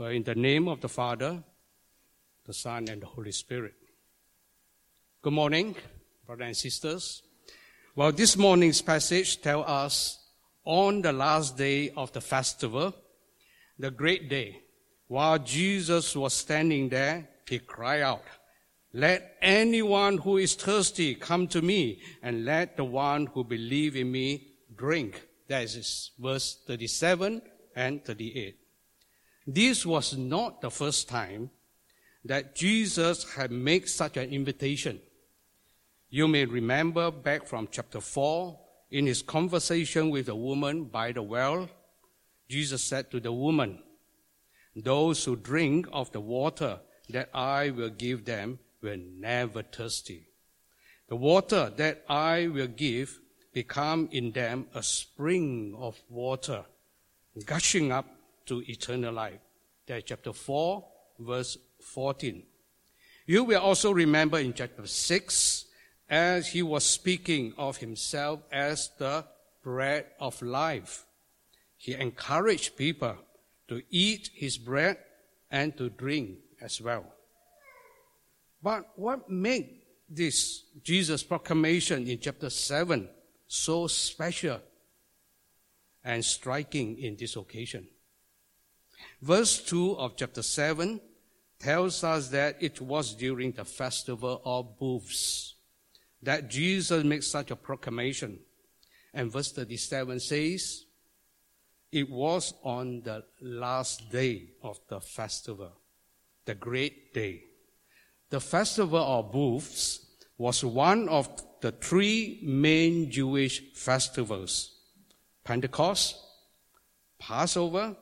In the name of the Father, the Son, and the Holy Spirit. Good morning, brothers and sisters. Well, this morning's passage tells us on the last day of the festival, the great day, while Jesus was standing there, he cried out, Let anyone who is thirsty come to me, and let the one who believes in me drink. That is verse 37 and 38. This was not the first time that Jesus had made such an invitation. You may remember back from chapter 4, in his conversation with the woman by the well, Jesus said to the woman, Those who drink of the water that I will give them will never thirsty. The water that I will give become in them a spring of water, gushing up to eternal life. That's chapter 4, verse 14. You will also remember in chapter 6, as he was speaking of himself as the bread of life, he encouraged people to eat his bread and to drink as well. But what made this Jesus proclamation in chapter 7 so special and striking in this occasion? Verse 2 of chapter 7 tells us that it was during the festival of booths that Jesus made such a proclamation. And verse 37 says, it was on the last day of the festival, the great day. The festival of booths was one of the three main Jewish festivals Pentecost, Passover,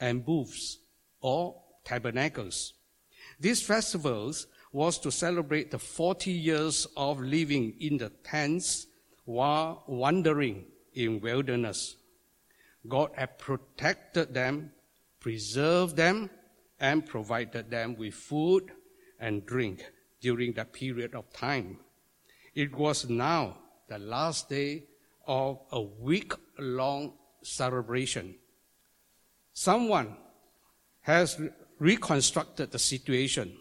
and booths or tabernacles. These festivals was to celebrate the 40 years of living in the tents while wandering in wilderness. God had protected them, preserved them, and provided them with food and drink during that period of time. It was now the last day of a week long celebration Someone has reconstructed the situation.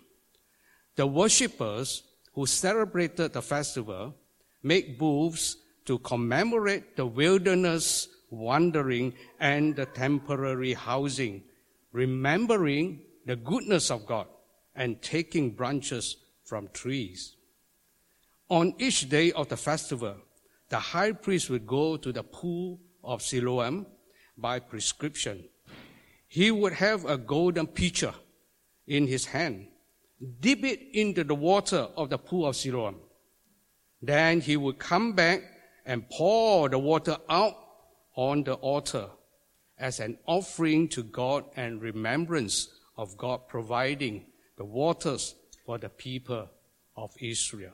The worshippers who celebrated the festival make booths to commemorate the wilderness wandering and the temporary housing, remembering the goodness of God and taking branches from trees. On each day of the festival, the high priest would go to the pool of Siloam by prescription he would have a golden pitcher in his hand, dip it into the water of the pool of Siloam. Then he would come back and pour the water out on the altar as an offering to God and remembrance of God providing the waters for the people of Israel.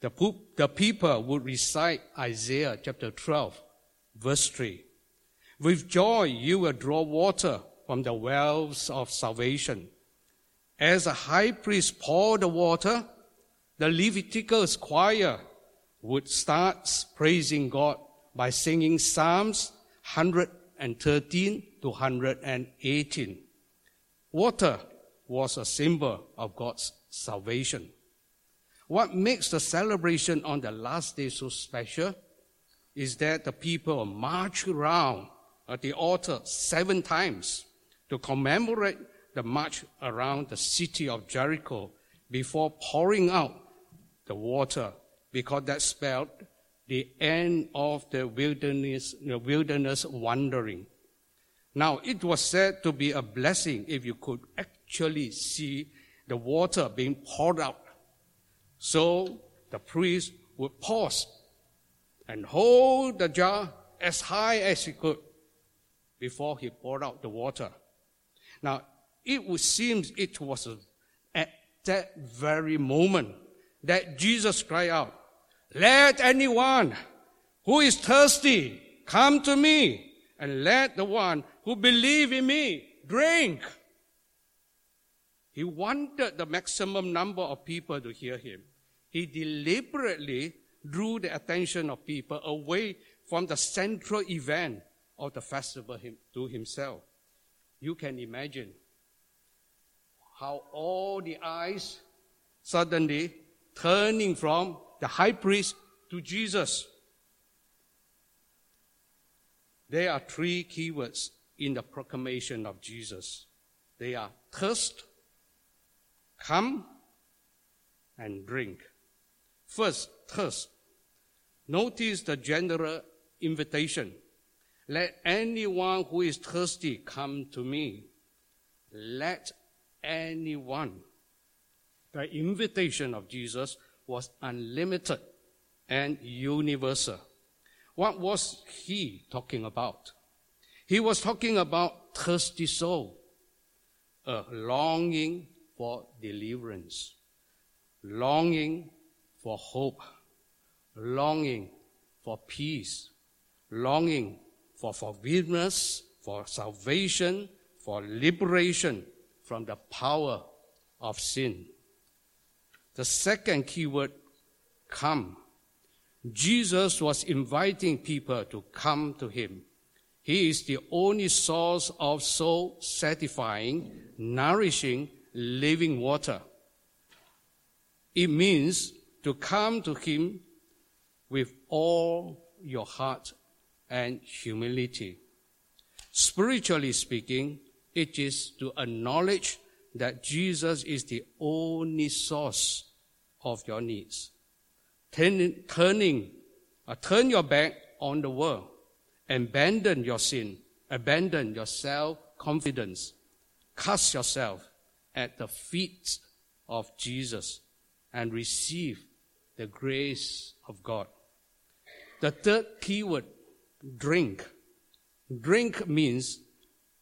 The, people would recite Isaiah chapter 12, verse 3. With joy you will draw water from the wells of salvation. As a high priest poured the water, the Levitical choir would start praising God by singing Psalms 113 to 118. Water was a symbol of God's salvation. What makes the celebration on the last day so special is that the people march around at the altar seven times to commemorate the march around the city of Jericho before pouring out the water because that spelled the end of the wilderness, the wilderness wandering. Now, it was said to be a blessing if you could actually see the water being poured out. So the priest would pause and hold the jar as high as he could before he poured out the water. Now, it would seem it was at that very moment that Jesus cried out, Let anyone who is thirsty come to me, and let the one who believes in me drink. He wanted the maximum number of people to hear him. He deliberately drew the attention of people away from the central event of the festival to himself. you can imagine how all the eyes suddenly turning from the high priest to Jesus. There are three keywords in the proclamation of Jesus. They are thirst, come, and drink. First, thirst. Notice the general invitation. Let anyone who is thirsty come to me. Let anyone. The invitation of Jesus was unlimited and universal. What was he talking about? He was talking about thirsty soul, a longing for deliverance, longing for hope, longing for peace, longing for forgiveness, for salvation, for liberation from the power of sin. The second keyword, come. Jesus was inviting people to come to him. He is the only source of soul satisfying, nourishing, living water. It means to come to him with all your heart and humility. Spiritually speaking, it is to acknowledge that Jesus is the only source of your needs. Turning, turning uh, turn your back on the world, abandon your sin, abandon your self confidence, cast yourself at the feet of Jesus and receive the grace of God. The third keyword, drink. Drink means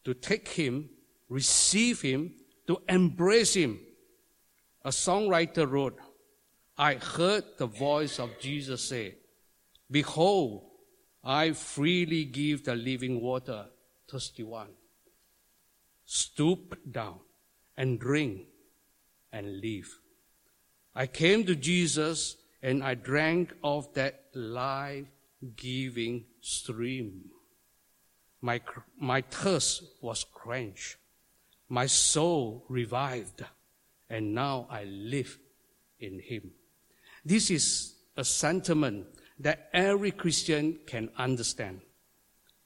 to take Him, receive Him, to embrace Him. A songwriter wrote, I heard the voice of Jesus say, Behold, I freely give the living water, thirsty one. Stoop down and drink and live. I came to Jesus and I drank of that life giving stream. My, my thirst was quenched. My soul revived. And now I live in Him. This is a sentiment that every Christian can understand.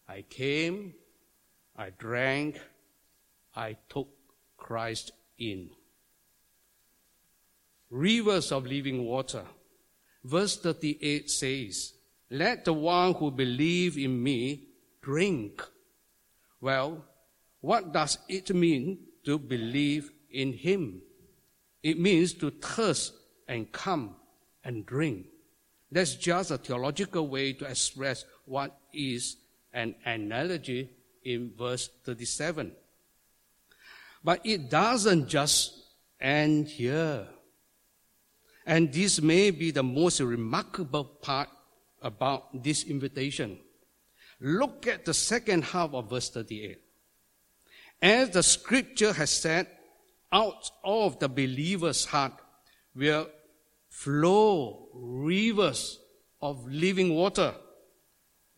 I came, I drank, I took Christ in. Rivers of living water. Verse 38 says, Let the one who believe in me drink. Well, what does it mean to believe in him? It means to thirst and come and drink. That's just a theological way to express what is an analogy in verse 37. But it doesn't just end here. And this may be the most remarkable part about this invitation. Look at the second half of verse 38. As the scripture has said, out of the believer's heart will flow rivers of living water.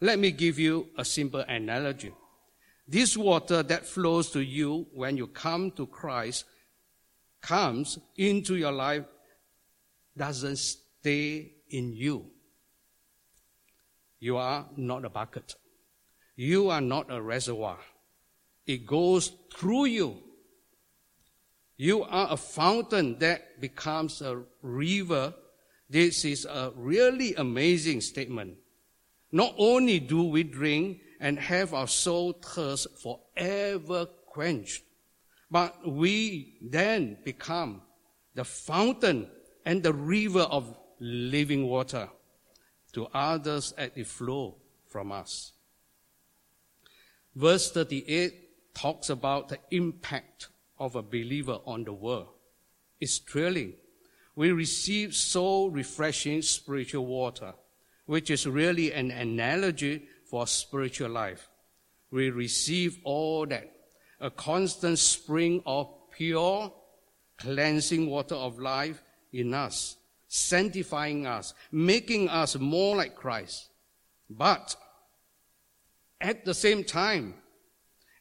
Let me give you a simple analogy. This water that flows to you when you come to Christ comes into your life doesn't stay in you. You are not a bucket. You are not a reservoir. It goes through you you are a fountain that becomes a river. This is a really amazing statement. Not only do we drink and have our soul thirst forever quenched, but we then become the fountain and the river of living water to others as it flow from us. Verse 38 talks about the impact of a believer on the world. It's thrilling. We receive so refreshing spiritual water, which is really an analogy for spiritual life. We receive all that, a constant spring of pure, cleansing water of life in us, sanctifying us, making us more like Christ. But at the same time,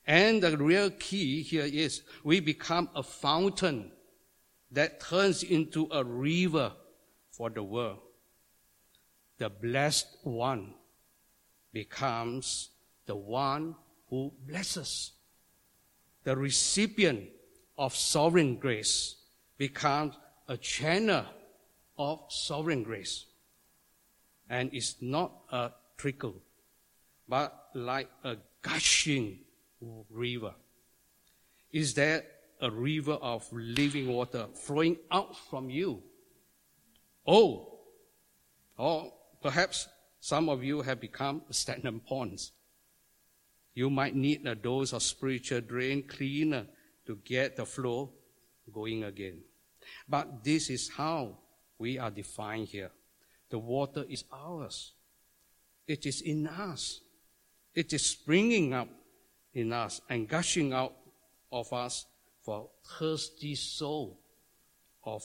And the real key here is we become a fountain that turns into a river for the world. The blessed one becomes the one who blesses. The recipient of sovereign grace becomes a channel of sovereign grace. And it's not a trickle, but like a gushing river. Is there a river of living water flowing out from you? Oh, or perhaps some of you have become stagnant ponds. You might need a dose of spiritual drain cleaner to get the flow going again. But this is how we are defined here. The water is ours. It is in us. It is springing up in us and gushing out of us for thirsty soul of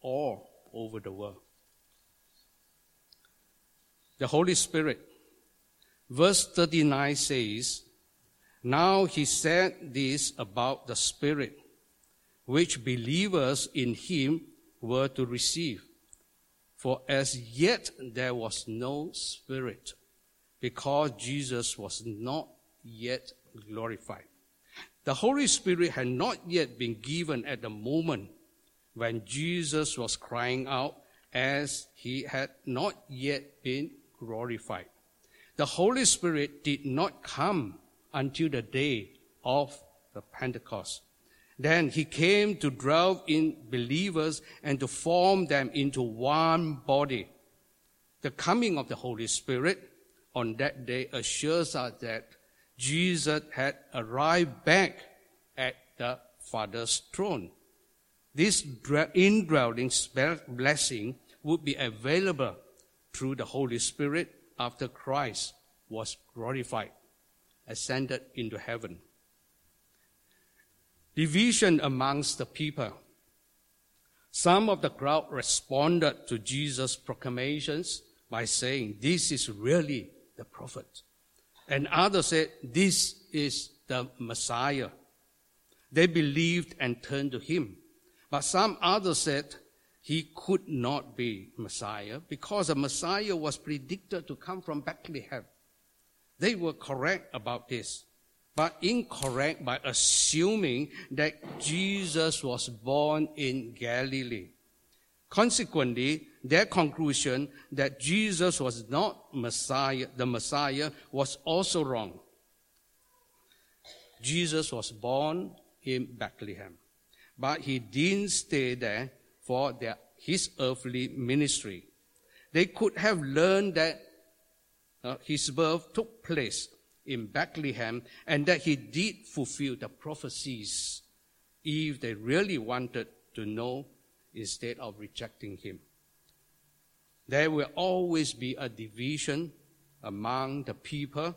all over the world. The Holy Spirit. Verse 39 says, Now he said this about the Spirit, which believers in him were to receive. For as yet there was no Spirit, because Jesus was not yet glorified. The Holy Spirit had not yet been given at the moment when Jesus was crying out, as he had not yet been glorified. The Holy Spirit did not come until the day of the Pentecost. Then he came to dwell in believers and to form them into one body. The coming of the Holy Spirit on that day assures us that Jesus had arrived back at the Father's throne. This indwelling blessing would be available through the Holy Spirit after Christ was glorified, ascended into heaven. Division amongst the people. Some of the crowd responded to Jesus' proclamations by saying, This is really the prophet. And others said, This is the Messiah. They believed and turned to him. But some others said, he could not be Messiah because the Messiah was predicted to come from Bethlehem. They were correct about this, but incorrect by assuming that Jesus was born in Galilee. Consequently, their conclusion that Jesus was not Messiah, the Messiah, was also wrong. Jesus was born in Bethlehem, but he didn't stay there for their, his earthly ministry. They could have learned that uh, his birth took place in Bethlehem and that he did fulfill the prophecies if they really wanted to know instead of rejecting him. There will always be a division among the people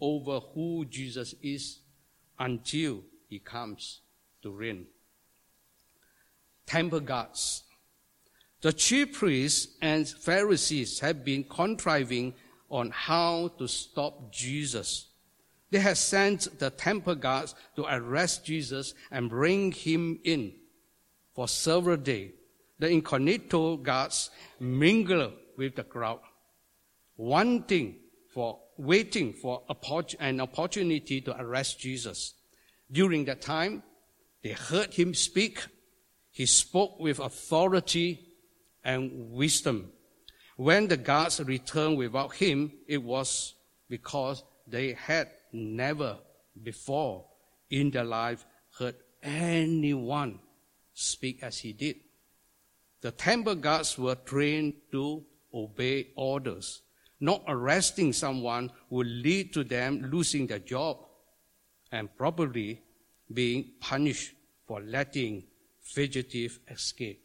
over who Jesus is until he comes to reign temple guards. The chief priests and Pharisees have been contriving on how to stop Jesus. They had sent the temple guards to arrest Jesus and bring him in for several days. The incognito guards mingled with the crowd, wanting for, waiting for an opportunity to arrest Jesus. During that time, they heard him speak he spoke with authority and wisdom. When the guards returned without him, it was because they had never before in their life heard anyone speak as he did. The temple guards were trained to obey orders. Not arresting someone would lead to them losing their job and probably being punished for letting fugitive escape.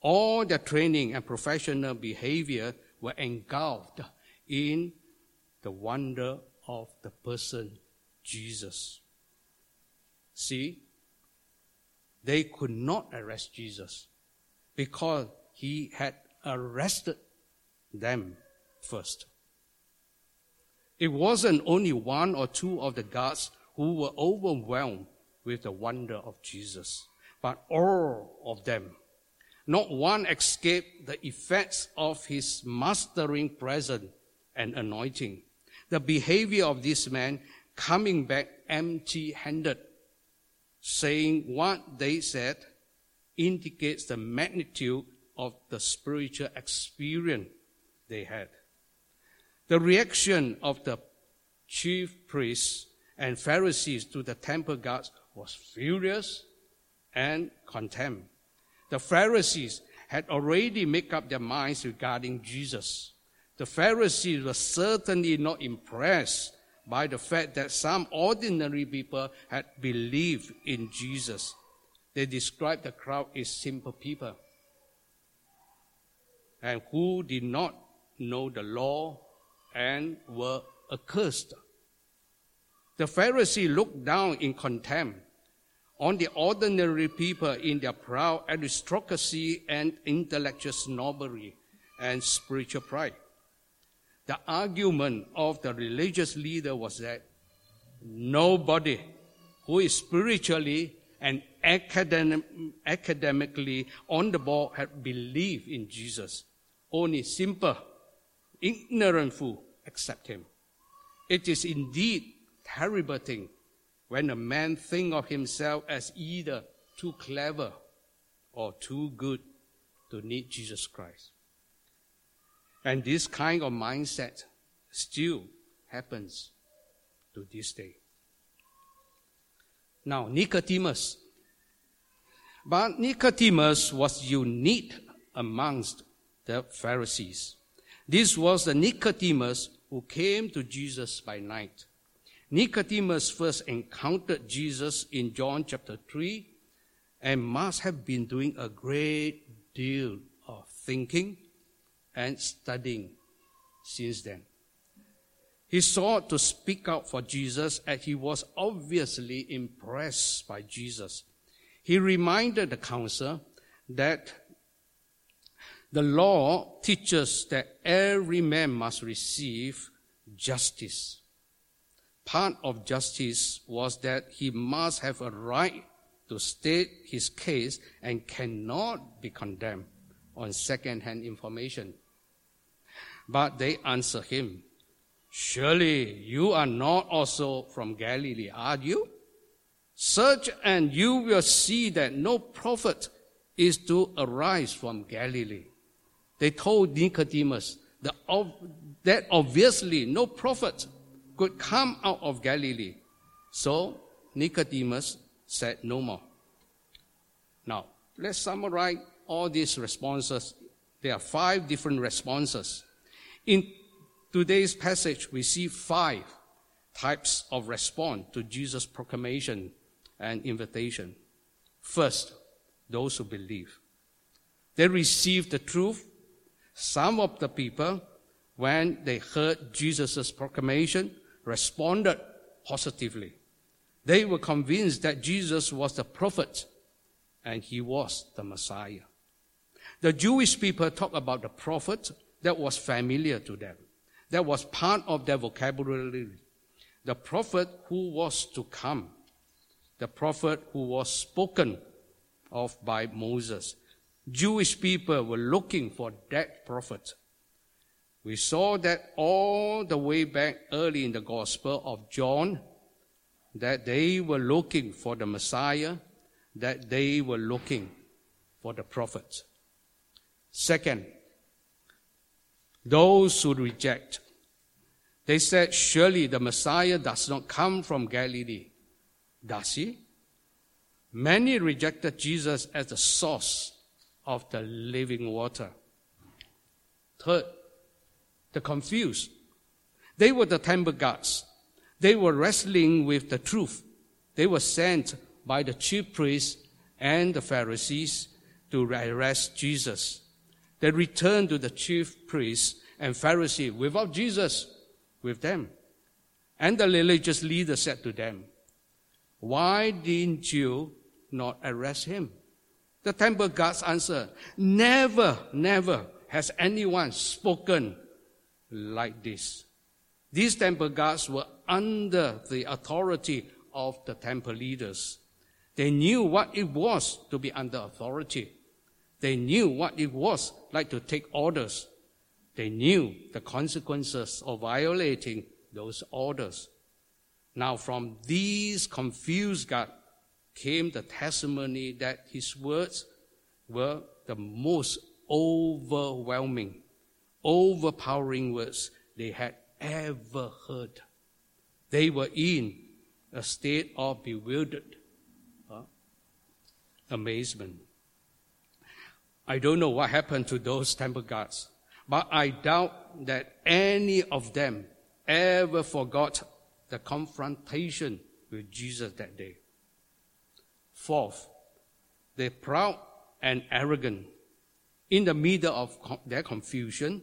All the training and professional behavior were engulfed in the wonder of the person Jesus. See, they could not arrest Jesus because he had arrested them first. It wasn't only one or two of the guards who were overwhelmed with the wonder of Jesus. But all of them, not one escaped the effects of his mastering presence and anointing. The behavior of this man coming back empty handed, saying what they said indicates the magnitude of the spiritual experience they had. The reaction of the chief priests and Pharisees to the temple guards was furious and contempt. The Pharisees had already made up their minds regarding Jesus. The Pharisees were certainly not impressed by the fact that some ordinary people had believed in Jesus. They described the crowd as simple people and who did not know the law and were accursed. The Pharisees looked down in contempt on the ordinary people in their proud aristocracy and intellectual snobbery and spiritual pride. The argument of the religious leader was that nobody who is spiritually and academic, academically on the ball had believed in Jesus. Only simple, ignorant fool accept him. It is indeed terrible thing when a man think of himself as either too clever or too good to need Jesus Christ. And this kind of mindset still happens to this day. Now, Nicodemus. But Nicodemus was unique amongst the Pharisees. This was the Nicodemus who came to Jesus by night. Nicodemus first encountered Jesus in John chapter 3 and must have been doing a great deal of thinking and studying since then. He sought to speak out for Jesus and he was obviously impressed by Jesus. He reminded the council that the law teaches that every man must receive justice. Part of justice was that he must have a right to state his case and cannot be condemned on second-hand information. But they answer him, Surely you are not also from Galilee, are you? Search and you will see that no prophet is to arise from Galilee. They told Nicodemus that, that obviously no prophet could come out of Galilee. So Nicodemus said no more. Now, let's summarize all these responses. There are five different responses. In today's passage, we see five types of response to Jesus' proclamation and invitation. First, those who believe. They received the truth some of the people, when they heard Jesus' proclamation, responded positively. They were convinced that Jesus was the prophet and he was the Messiah. The Jewish people talk about the prophet that was familiar to them. That was part of their vocabulary. The prophet who was to come. The prophet who was spoken of by Moses. Jewish people were looking for that prophet. We saw that all the way back early in the Gospel of John, that they were looking for the Messiah, that they were looking for the prophet. Second, those who reject. They said, surely the Messiah does not come from Galilee. Does he? Many rejected Jesus as the source of the living water. Third, the confused. They were the temple guards. They were wrestling with the truth. They were sent by the chief priests and the Pharisees to arrest Jesus. They returned to the chief priests and Pharisees without Jesus with them. And the religious leader said to them, Why didn't you not arrest him? The temple guards answered, Never, never has anyone spoken like this. These temple guards were under the authority of the temple leaders. They knew what it was to be under authority. They knew what it was like to take orders. They knew the consequences of violating those orders. Now, from these confused God came the testimony that his words were the most overwhelming, overpowering words they had ever heard. They were in a state of bewildered uh, amazement. I don't know what happened to those temple guards, but I doubt that any of them ever forgot the confrontation with Jesus that day. Fourth, they're proud and arrogant. In the middle of their confusion,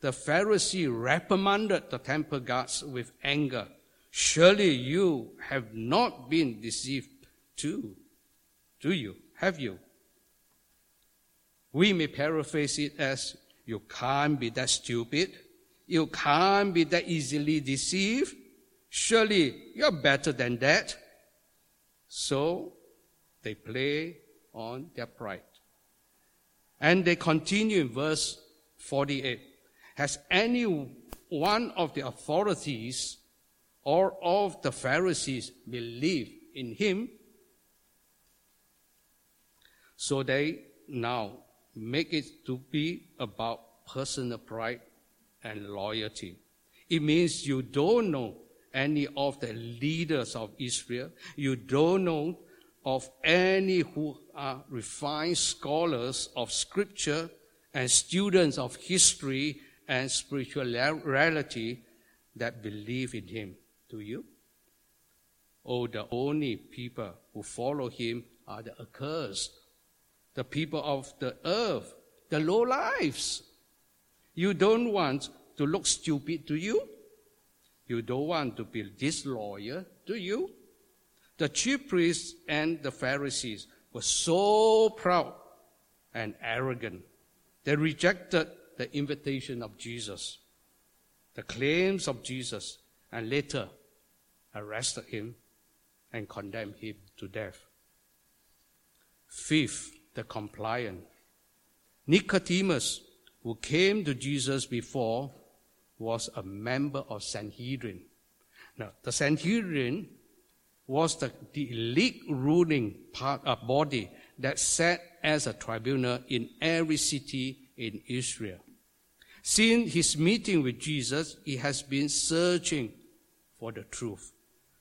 the Pharisee reprimanded the temple guards with anger. Surely you have not been deceived too. Do you? Have you? We may paraphrase it as you can't be that stupid. You can't be that easily deceived. Surely you're better than that. So they play on their pride. And they continue in verse 48. Has any one of the authorities or of the Pharisees believed in him? So they now make it to be about personal pride and loyalty. It means you don't know any of the leaders of Israel. You don't know of any who are refined scholars of scripture and students of history and spirituality that believe in him. Do you? Oh, the only people who follow him are the accursed, the people of the earth, the low lives. You don't want to look stupid, do you? You don't want to be disloyal, do you? The chief priests and the Pharisees were so proud and arrogant. They rejected the invitation of Jesus, the claims of Jesus, and later arrested him and condemned him to death. Fifth, the compliant. Nicodemus, who came to Jesus before, was a member of Sanhedrin. Now, the Sanhedrin was the, the elite ruling part, uh, body that sat as a tribunal in every city in Israel. Since his meeting with Jesus, he has been searching for the truth.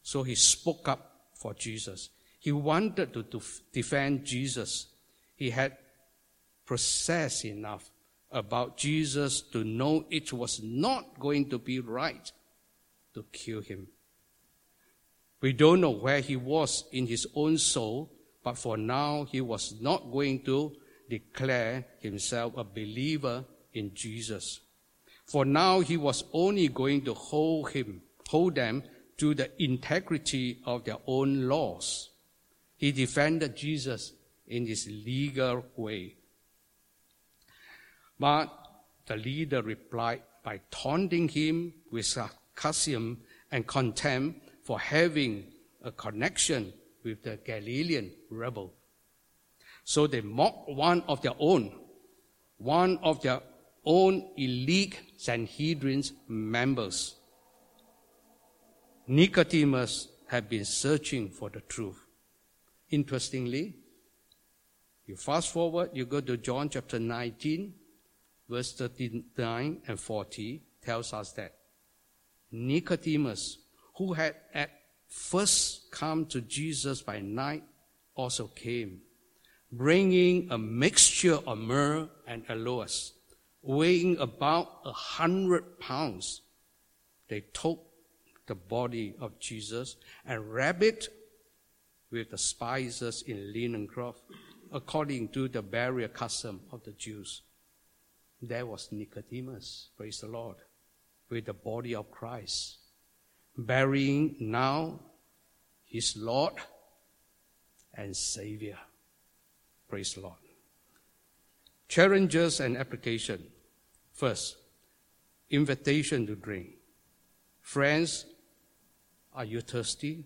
So he spoke up for Jesus. He wanted to, to defend Jesus. He had processed enough about Jesus to know it was not going to be right to kill him. We don't know where he was in his own soul, but for now he was not going to declare himself a believer in Jesus. For now he was only going to hold him, hold them to the integrity of their own laws. He defended Jesus in his legal way. But the leader replied by taunting him with sarcasm and contempt for having a connection with the Galilean rebel. So they mocked one of their own, one of their own elite Sanhedrin's members. Nicodemus had been searching for the truth. Interestingly, you fast forward, you go to John chapter 19, verse 39 and 40 tells us that Nicodemus, who had at first come to Jesus by night, also came, bringing a mixture of myrrh and aloes, weighing about a hundred pounds. They took the body of Jesus and wrapped it with the spices in linen cloth, according to the burial custom of the Jews. There was Nicodemus, praise the Lord, with the body of Christ, burying now his Lord and Savior. Praise the Lord. Challenges and application. First, invitation to drink. Friends, are you thirsty?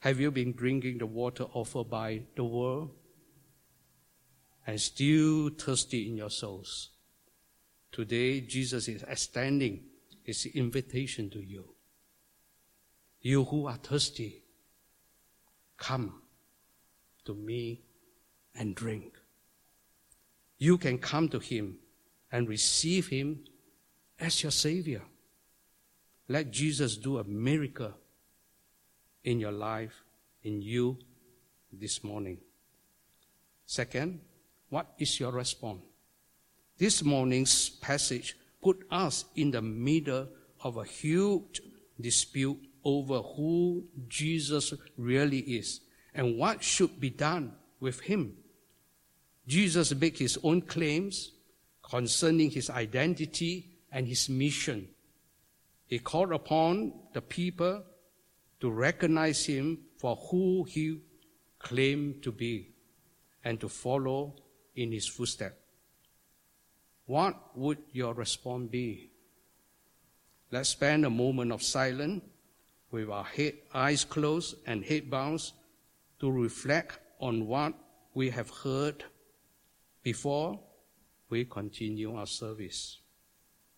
Have you been drinking the water offered by the world and still thirsty in your souls? Today, Jesus is extending his invitation to you. You who are thirsty, come to me and drink. You can come to him and receive him as your Savior. Let Jesus do a miracle in your life, in you this morning. Second, what is your response? This morning's passage put us in the middle of a huge dispute over who Jesus really is and what should be done with him. Jesus made his own claims concerning his identity and his mission. He called upon the people to recognize him for who he claimed to be and to follow in his footsteps. What would your response be? Let's spend a moment of silence with our head, eyes closed and head bowed to reflect on what we have heard before we continue our service.